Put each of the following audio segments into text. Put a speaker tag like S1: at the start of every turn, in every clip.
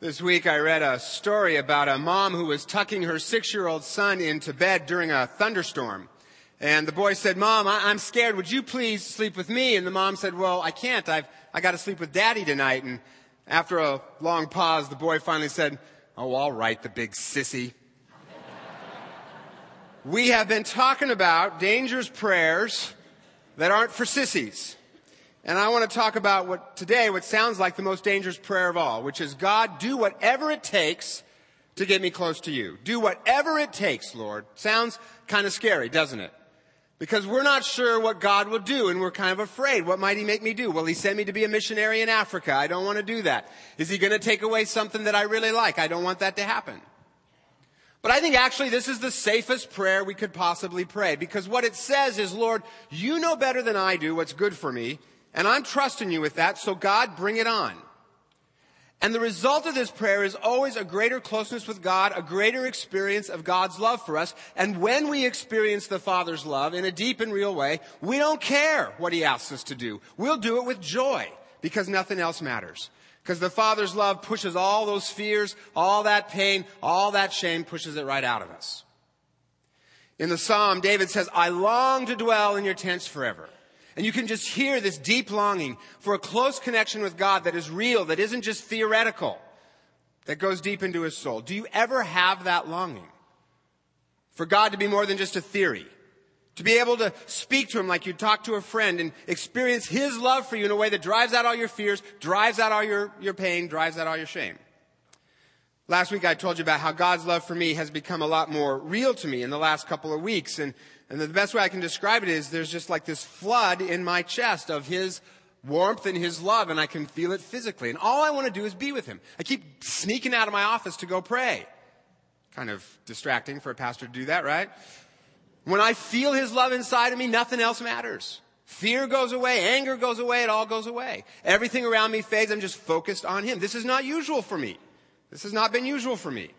S1: This week I read a story about a mom who was tucking her six year old son into bed during a thunderstorm. And the boy said, Mom, I- am scared. Would you please sleep with me? And the mom said, Well, I can't. I've, I got to sleep with daddy tonight. And after a long pause, the boy finally said, Oh, all right, the big sissy. we have been talking about dangerous prayers that aren't for sissies. And I want to talk about what today, what sounds like the most dangerous prayer of all, which is God, do whatever it takes to get me close to you. Do whatever it takes, Lord. Sounds kind of scary, doesn't it? Because we're not sure what God will do and we're kind of afraid. What might He make me do? Will He send me to be a missionary in Africa? I don't want to do that. Is He going to take away something that I really like? I don't want that to happen. But I think actually this is the safest prayer we could possibly pray because what it says is, Lord, you know better than I do what's good for me and I'm trusting you with that, so God, bring it on. And the result of this prayer is always a greater closeness with God, a greater experience of God's love for us. And when we experience the Father's love in a deep and real way, we don't care what He asks us to do. We'll do it with joy because nothing else matters. Because the Father's love pushes all those fears, all that pain, all that shame, pushes it right out of us. In the Psalm, David says, I long to dwell in your tents forever. And you can just hear this deep longing for a close connection with God that is real, that isn't just theoretical, that goes deep into his soul. Do you ever have that longing? For God to be more than just a theory. To be able to speak to him like you talk to a friend and experience his love for you in a way that drives out all your fears, drives out all your, your pain, drives out all your shame. Last week I told you about how God's love for me has become a lot more real to me in the last couple of weeks. And and the best way I can describe it is there's just like this flood in my chest of His warmth and His love, and I can feel it physically. And all I want to do is be with Him. I keep sneaking out of my office to go pray. Kind of distracting for a pastor to do that, right? When I feel His love inside of me, nothing else matters. Fear goes away, anger goes away, it all goes away. Everything around me fades, I'm just focused on Him. This is not usual for me. This has not been usual for me.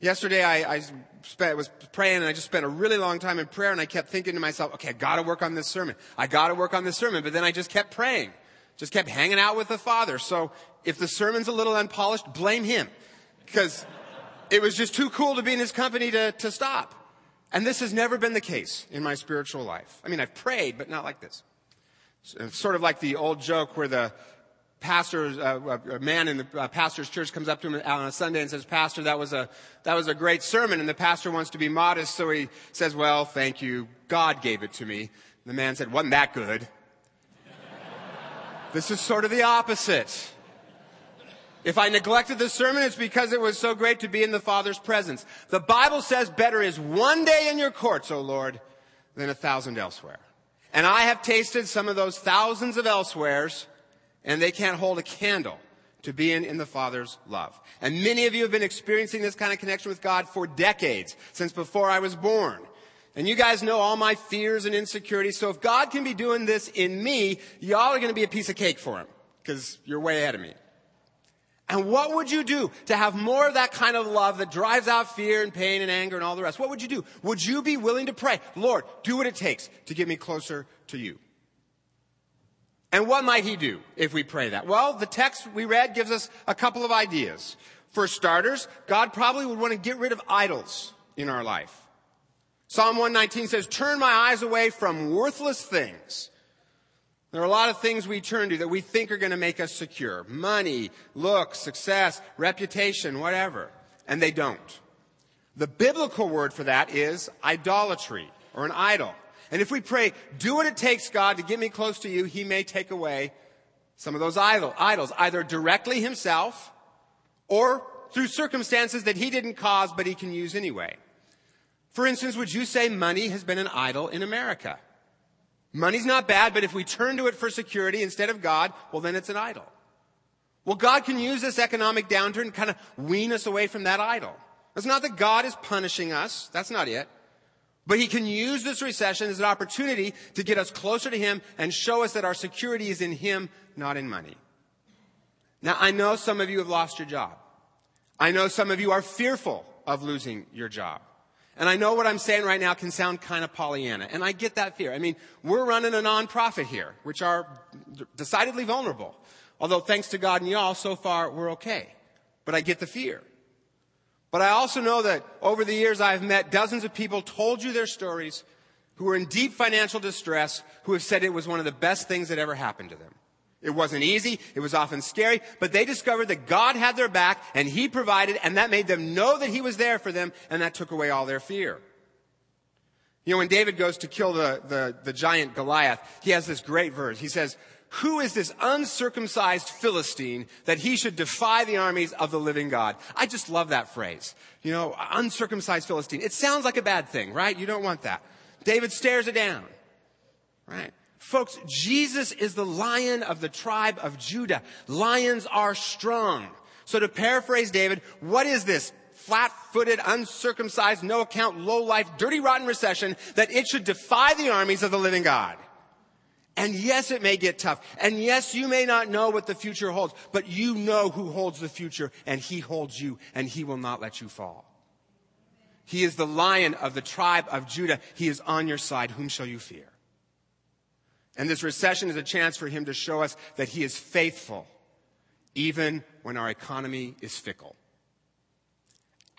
S1: Yesterday I, I spent, was praying and I just spent a really long time in prayer and I kept thinking to myself, okay, I gotta work on this sermon. I gotta work on this sermon. But then I just kept praying. Just kept hanging out with the Father. So if the sermon's a little unpolished, blame Him. Because it was just too cool to be in His company to, to stop. And this has never been the case in my spiritual life. I mean, I've prayed, but not like this. It's sort of like the old joke where the, pastor, uh, a man in the uh, pastor's church comes up to him on a Sunday and says, Pastor, that was a, that was a great sermon. And the pastor wants to be modest, so he says, Well, thank you. God gave it to me. The man said, Wasn't that good? this is sort of the opposite. If I neglected the sermon, it's because it was so great to be in the Father's presence. The Bible says better is one day in your courts, O Lord, than a thousand elsewhere. And I have tasted some of those thousands of elsewheres and they can't hold a candle to being in the Father's love. And many of you have been experiencing this kind of connection with God for decades, since before I was born. And you guys know all my fears and insecurities. So if God can be doing this in me, y'all are going to be a piece of cake for him because you're way ahead of me. And what would you do to have more of that kind of love that drives out fear and pain and anger and all the rest? What would you do? Would you be willing to pray, Lord, do what it takes to get me closer to you? And what might he do if we pray that? Well, the text we read gives us a couple of ideas. For starters, God probably would want to get rid of idols in our life. Psalm 119 says, turn my eyes away from worthless things. There are a lot of things we turn to that we think are going to make us secure. Money, looks, success, reputation, whatever. And they don't. The biblical word for that is idolatry or an idol. And if we pray, do what it takes, God, to get me close to you, He may take away some of those idols, either directly Himself or through circumstances that He didn't cause, but He can use anyway. For instance, would you say money has been an idol in America? Money's not bad, but if we turn to it for security instead of God, well, then it's an idol. Well, God can use this economic downturn and kind of wean us away from that idol. It's not that God is punishing us. That's not it. But he can use this recession as an opportunity to get us closer to him and show us that our security is in him, not in money. Now, I know some of you have lost your job. I know some of you are fearful of losing your job. And I know what I'm saying right now can sound kind of Pollyanna. And I get that fear. I mean, we're running a nonprofit here, which are decidedly vulnerable. Although thanks to God and y'all, so far we're okay. but I get the fear. But I also know that over the years I've met dozens of people, told you their stories, who were in deep financial distress, who have said it was one of the best things that ever happened to them. It wasn't easy. It was often scary, but they discovered that God had their back and He provided and that made them know that He was there for them and that took away all their fear. You know, when David goes to kill the, the, the giant Goliath, he has this great verse. He says, who is this uncircumcised Philistine that he should defy the armies of the living God? I just love that phrase. You know, uncircumcised Philistine. It sounds like a bad thing, right? You don't want that. David stares it down, right? Folks, Jesus is the lion of the tribe of Judah. Lions are strong. So to paraphrase David, what is this flat-footed, uncircumcised, no account, low-life, dirty, rotten recession that it should defy the armies of the living God? And yes, it may get tough. And yes, you may not know what the future holds, but you know who holds the future and he holds you and he will not let you fall. He is the lion of the tribe of Judah. He is on your side. Whom shall you fear? And this recession is a chance for him to show us that he is faithful, even when our economy is fickle.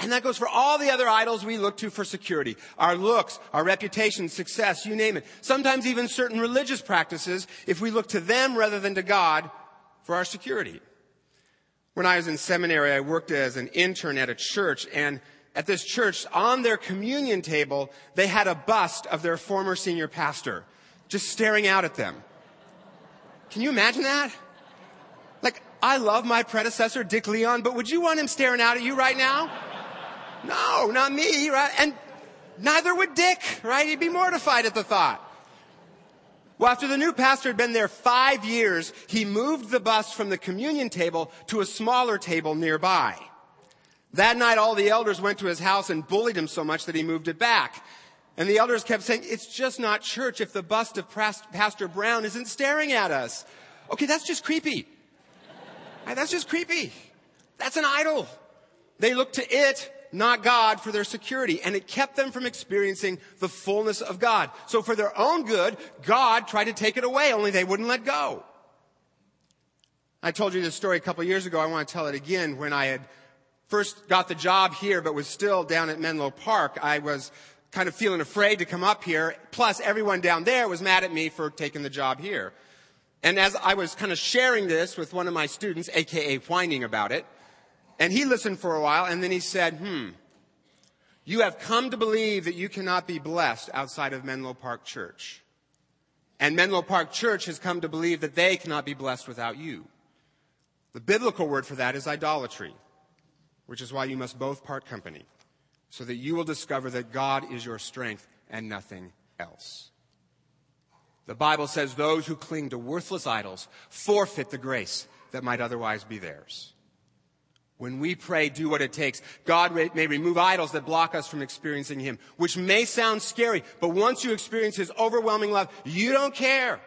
S1: And that goes for all the other idols we look to for security. Our looks, our reputation, success, you name it. Sometimes even certain religious practices, if we look to them rather than to God for our security. When I was in seminary, I worked as an intern at a church and at this church, on their communion table, they had a bust of their former senior pastor just staring out at them. Can you imagine that? Like, I love my predecessor, Dick Leon, but would you want him staring out at you right now? No, not me, right? And neither would Dick, right? He'd be mortified at the thought. Well, after the new pastor had been there five years, he moved the bust from the communion table to a smaller table nearby. That night, all the elders went to his house and bullied him so much that he moved it back. And the elders kept saying, it's just not church if the bust of Pastor Brown isn't staring at us. Okay, that's just creepy. That's just creepy. That's an idol. They looked to it, not God, for their security, and it kept them from experiencing the fullness of God. So for their own good, God tried to take it away, only they wouldn't let go. I told you this story a couple years ago. I want to tell it again. When I had first got the job here, but was still down at Menlo Park, I was kind of feeling afraid to come up here. Plus, everyone down there was mad at me for taking the job here. And as I was kind of sharing this with one of my students, aka whining about it, and he listened for a while, and then he said, hmm, you have come to believe that you cannot be blessed outside of Menlo Park Church. And Menlo Park Church has come to believe that they cannot be blessed without you. The biblical word for that is idolatry, which is why you must both part company so that you will discover that God is your strength and nothing else. The Bible says those who cling to worthless idols forfeit the grace that might otherwise be theirs. When we pray, do what it takes. God may remove idols that block us from experiencing Him, which may sound scary, but once you experience His overwhelming love, you don't care.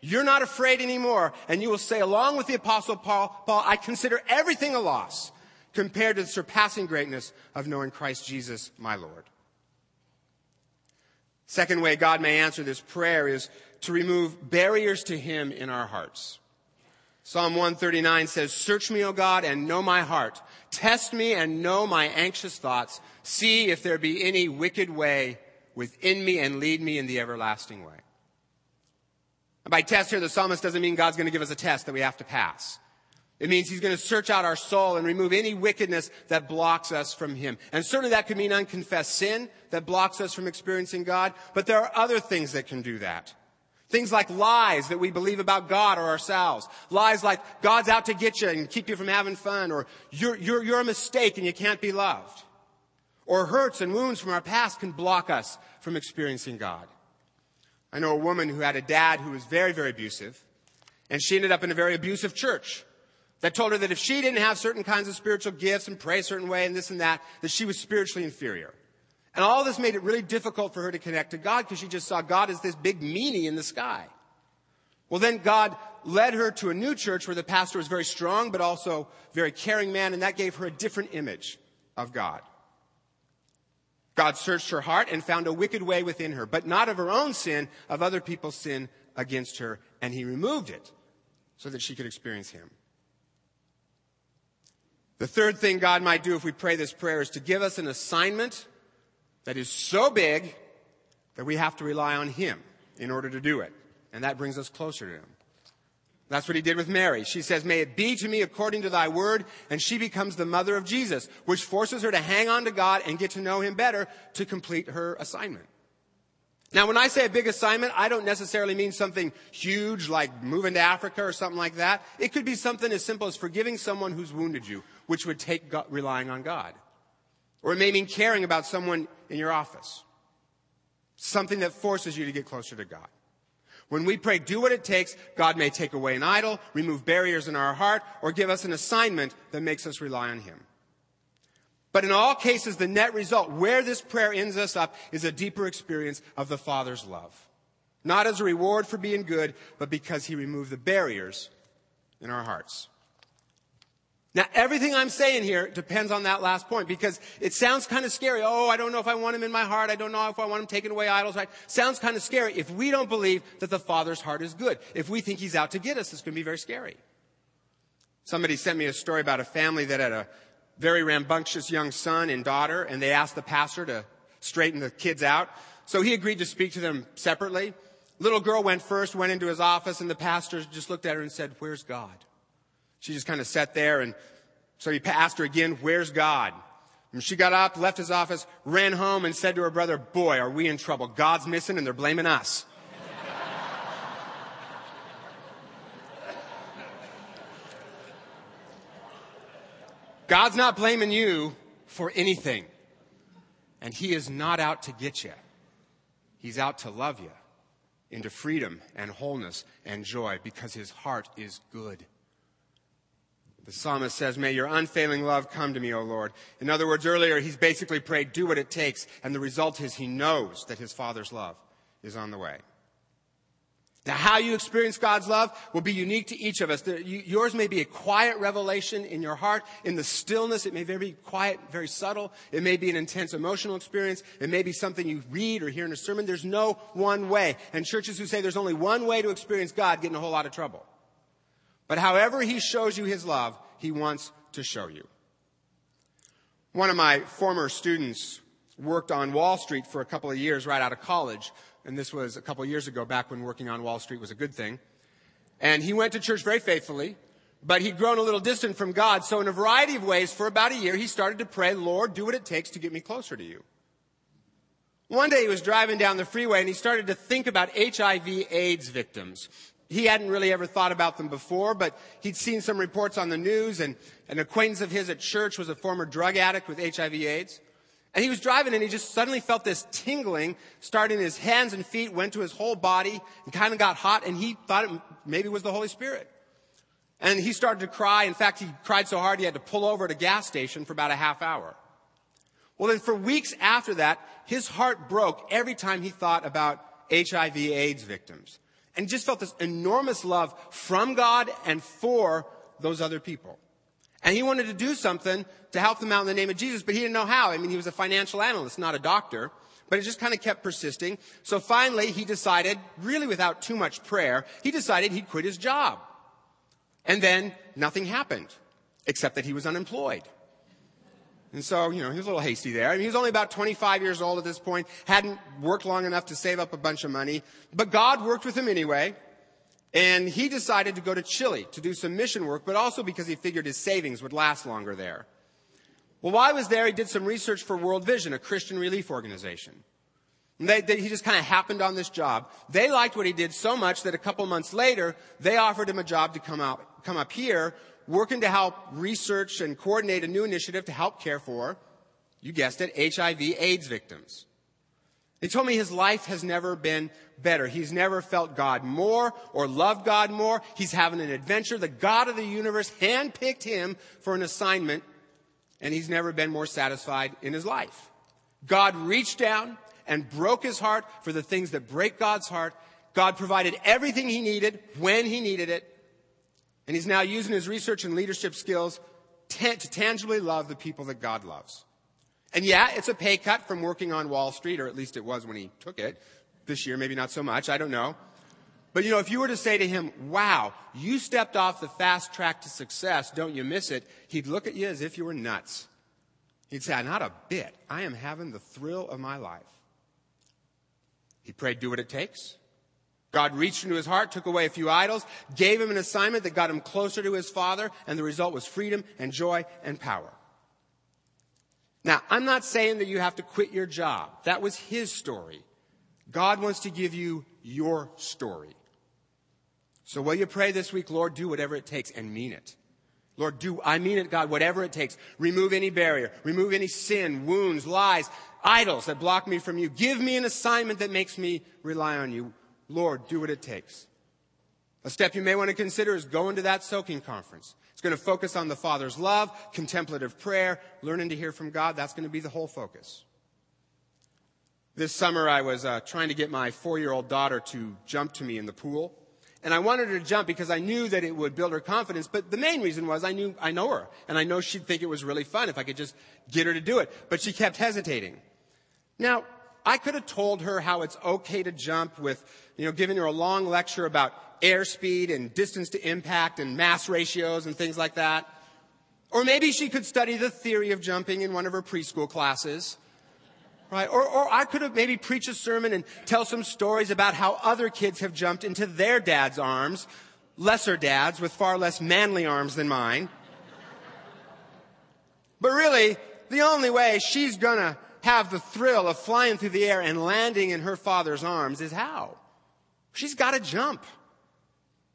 S1: You're not afraid anymore. And you will say, along with the apostle Paul, Paul, I consider everything a loss compared to the surpassing greatness of knowing Christ Jesus, my Lord. Second way God may answer this prayer is to remove barriers to Him in our hearts. Psalm 139 says, Search me, O God, and know my heart. Test me and know my anxious thoughts. See if there be any wicked way within me and lead me in the everlasting way. And by test here, the psalmist doesn't mean God's going to give us a test that we have to pass. It means he's going to search out our soul and remove any wickedness that blocks us from him. And certainly that could mean unconfessed sin that blocks us from experiencing God, but there are other things that can do that. Things like lies that we believe about God or ourselves. Lies like God's out to get you and keep you from having fun, or you're, you're, you're a mistake and you can't be loved. Or hurts and wounds from our past can block us from experiencing God. I know a woman who had a dad who was very, very abusive, and she ended up in a very abusive church that told her that if she didn't have certain kinds of spiritual gifts and pray a certain way and this and that, that she was spiritually inferior. And all this made it really difficult for her to connect to God because she just saw God as this big meanie in the sky. Well, then God led her to a new church where the pastor was very strong, but also very caring man, and that gave her a different image of God. God searched her heart and found a wicked way within her, but not of her own sin, of other people's sin against her, and he removed it so that she could experience him. The third thing God might do if we pray this prayer is to give us an assignment that is so big that we have to rely on Him in order to do it. And that brings us closer to Him. That's what he did with Mary. She says, May it be to me according to thy word, and she becomes the mother of Jesus, which forces her to hang on to God and get to know him better to complete her assignment. Now, when I say a big assignment, I don't necessarily mean something huge like moving to Africa or something like that. It could be something as simple as forgiving someone who's wounded you, which would take God, relying on God. Or it may mean caring about someone in your office. Something that forces you to get closer to God. When we pray, do what it takes, God may take away an idol, remove barriers in our heart, or give us an assignment that makes us rely on Him. But in all cases, the net result, where this prayer ends us up, is a deeper experience of the Father's love. Not as a reward for being good, but because He removed the barriers in our hearts. Now, everything I'm saying here depends on that last point because it sounds kind of scary. Oh, I don't know if I want him in my heart. I don't know if I want him taking away idols. Right? Sounds kind of scary if we don't believe that the Father's heart is good. If we think he's out to get us, it's going to be very scary. Somebody sent me a story about a family that had a very rambunctious young son and daughter, and they asked the pastor to straighten the kids out. So he agreed to speak to them separately. Little girl went first, went into his office, and the pastor just looked at her and said, Where's God? She just kind of sat there and so he asked her again, where's God? And she got up, left his office, ran home and said to her brother, boy, are we in trouble. God's missing and they're blaming us. God's not blaming you for anything. And He is not out to get you. He's out to love you into freedom and wholeness and joy because His heart is good. The psalmist says, May your unfailing love come to me, O Lord. In other words, earlier he's basically prayed, do what it takes. And the result is he knows that his father's love is on the way. Now, how you experience God's love will be unique to each of us. Yours may be a quiet revelation in your heart, in the stillness. It may be very quiet, very subtle. It may be an intense emotional experience. It may be something you read or hear in a sermon. There's no one way. And churches who say there's only one way to experience God get in a whole lot of trouble. But however he shows you his love, he wants to show you. One of my former students worked on Wall Street for a couple of years right out of college. And this was a couple of years ago, back when working on Wall Street was a good thing. And he went to church very faithfully, but he'd grown a little distant from God. So in a variety of ways, for about a year, he started to pray, Lord, do what it takes to get me closer to you. One day he was driving down the freeway and he started to think about HIV AIDS victims he hadn't really ever thought about them before, but he'd seen some reports on the news and an acquaintance of his at church was a former drug addict with HIV AIDS. And he was driving and he just suddenly felt this tingling starting in his hands and feet, went to his whole body and kind of got hot and he thought it maybe was the Holy Spirit. And he started to cry. In fact, he cried so hard he had to pull over at a gas station for about a half hour. Well, then for weeks after that, his heart broke every time he thought about HIV AIDS victims and just felt this enormous love from God and for those other people. And he wanted to do something to help them out in the name of Jesus, but he didn't know how. I mean, he was a financial analyst, not a doctor, but it just kind of kept persisting. So finally, he decided, really without too much prayer, he decided he'd quit his job. And then nothing happened, except that he was unemployed. And so, you know, he was a little hasty there. I mean, he was only about 25 years old at this point, hadn't worked long enough to save up a bunch of money, but God worked with him anyway. And he decided to go to Chile to do some mission work, but also because he figured his savings would last longer there. Well, while he was there, he did some research for World Vision, a Christian relief organization. They, they, he just kind of happened on this job. They liked what he did so much that a couple months later, they offered him a job to come out, come up here working to help research and coordinate a new initiative to help care for, you guessed it, HIV AIDS victims. He told me his life has never been better. He's never felt God more or loved God more. He's having an adventure. The God of the universe handpicked him for an assignment, and he's never been more satisfied in his life. God reached down and broke his heart for the things that break God's heart. God provided everything he needed when he needed it. And he's now using his research and leadership skills to tangibly love the people that God loves. And yeah, it's a pay cut from working on Wall Street, or at least it was when he took it. This year, maybe not so much, I don't know. But you know, if you were to say to him, wow, you stepped off the fast track to success, don't you miss it? He'd look at you as if you were nuts. He'd say, not a bit. I am having the thrill of my life. He prayed, do what it takes. God reached into his heart, took away a few idols, gave him an assignment that got him closer to his father, and the result was freedom and joy and power. Now, I'm not saying that you have to quit your job. That was his story. God wants to give you your story. So will you pray this week, Lord, do whatever it takes and mean it. Lord, do, I mean it, God, whatever it takes. Remove any barrier. Remove any sin, wounds, lies, idols that block me from you. Give me an assignment that makes me rely on you. Lord, do what it takes. A step you may want to consider is going to that soaking conference. It's going to focus on the Father's love, contemplative prayer, learning to hear from God. That's going to be the whole focus. This summer, I was uh, trying to get my four year old daughter to jump to me in the pool. And I wanted her to jump because I knew that it would build her confidence. But the main reason was I knew, I know her. And I know she'd think it was really fun if I could just get her to do it. But she kept hesitating. Now, I could have told her how it's okay to jump with, you know, giving her a long lecture about airspeed and distance to impact and mass ratios and things like that. Or maybe she could study the theory of jumping in one of her preschool classes. Right? Or, or I could have maybe preached a sermon and tell some stories about how other kids have jumped into their dad's arms, lesser dads with far less manly arms than mine. But really, the only way she's gonna have the thrill of flying through the air and landing in her father's arms is how? She's gotta jump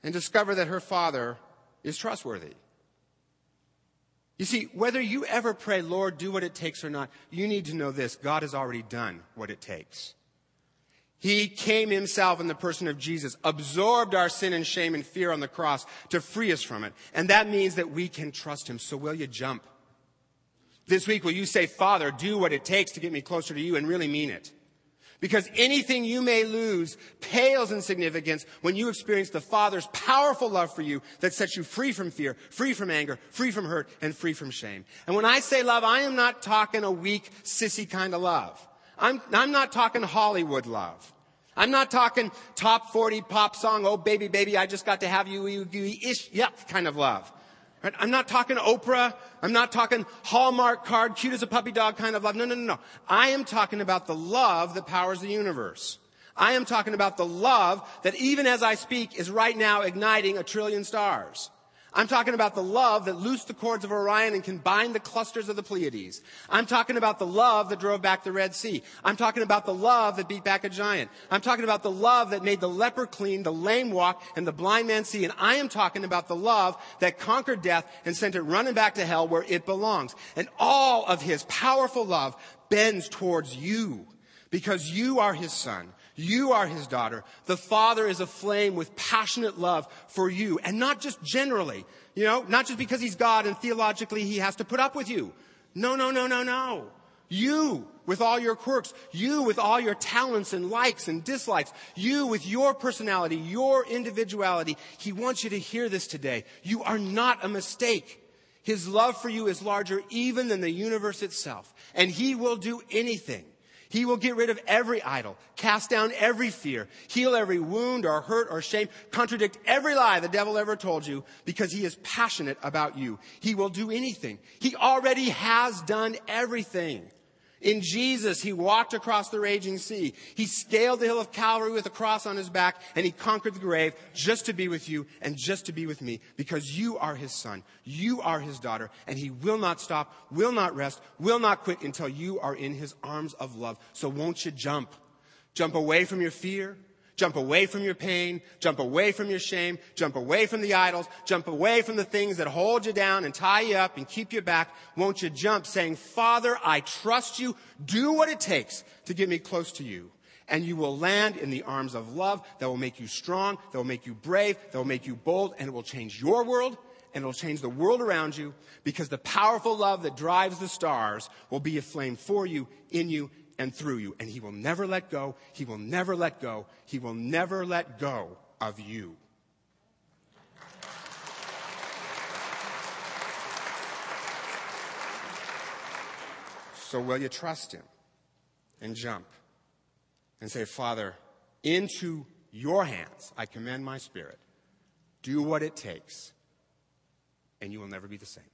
S1: and discover that her father is trustworthy. You see, whether you ever pray, Lord, do what it takes or not, you need to know this. God has already done what it takes. He came himself in the person of Jesus, absorbed our sin and shame and fear on the cross to free us from it. And that means that we can trust him. So will you jump? This week, will you say, Father, do what it takes to get me closer to you and really mean it? Because anything you may lose pales in significance when you experience the Father's powerful love for you that sets you free from fear, free from anger, free from hurt, and free from shame. And when I say love, I am not talking a weak, sissy kind of love. I'm, I'm not talking Hollywood love. I'm not talking top 40 pop song, oh baby, baby, I just got to have you, you, you ish, yep, kind of love. Right? I'm not talking Oprah. I'm not talking Hallmark card, cute as a puppy dog kind of love. No, no, no, no. I am talking about the love that powers the universe. I am talking about the love that even as I speak is right now igniting a trillion stars. I'm talking about the love that loosed the cords of Orion and can bind the clusters of the Pleiades. I'm talking about the love that drove back the Red Sea. I'm talking about the love that beat back a giant. I'm talking about the love that made the leper clean, the lame walk, and the blind man see. And I am talking about the love that conquered death and sent it running back to hell where it belongs. And all of his powerful love bends towards you because you are his son. You are his daughter. The father is aflame with passionate love for you and not just generally, you know, not just because he's God and theologically he has to put up with you. No, no, no, no, no. You with all your quirks, you with all your talents and likes and dislikes, you with your personality, your individuality. He wants you to hear this today. You are not a mistake. His love for you is larger even than the universe itself. And he will do anything he will get rid of every idol, cast down every fear, heal every wound or hurt or shame, contradict every lie the devil ever told you because he is passionate about you. He will do anything. He already has done everything. In Jesus, he walked across the raging sea. He scaled the hill of Calvary with a cross on his back and he conquered the grave just to be with you and just to be with me because you are his son. You are his daughter and he will not stop, will not rest, will not quit until you are in his arms of love. So won't you jump? Jump away from your fear. Jump away from your pain. Jump away from your shame. Jump away from the idols. Jump away from the things that hold you down and tie you up and keep you back. Won't you jump saying, Father, I trust you. Do what it takes to get me close to you. And you will land in the arms of love that will make you strong, that will make you brave, that will make you bold, and it will change your world and it will change the world around you because the powerful love that drives the stars will be a flame for you, in you, and through you. And he will never let go. He will never let go. He will never let go of you. So will you trust him and jump and say, Father, into your hands I commend my spirit. Do what it takes, and you will never be the same.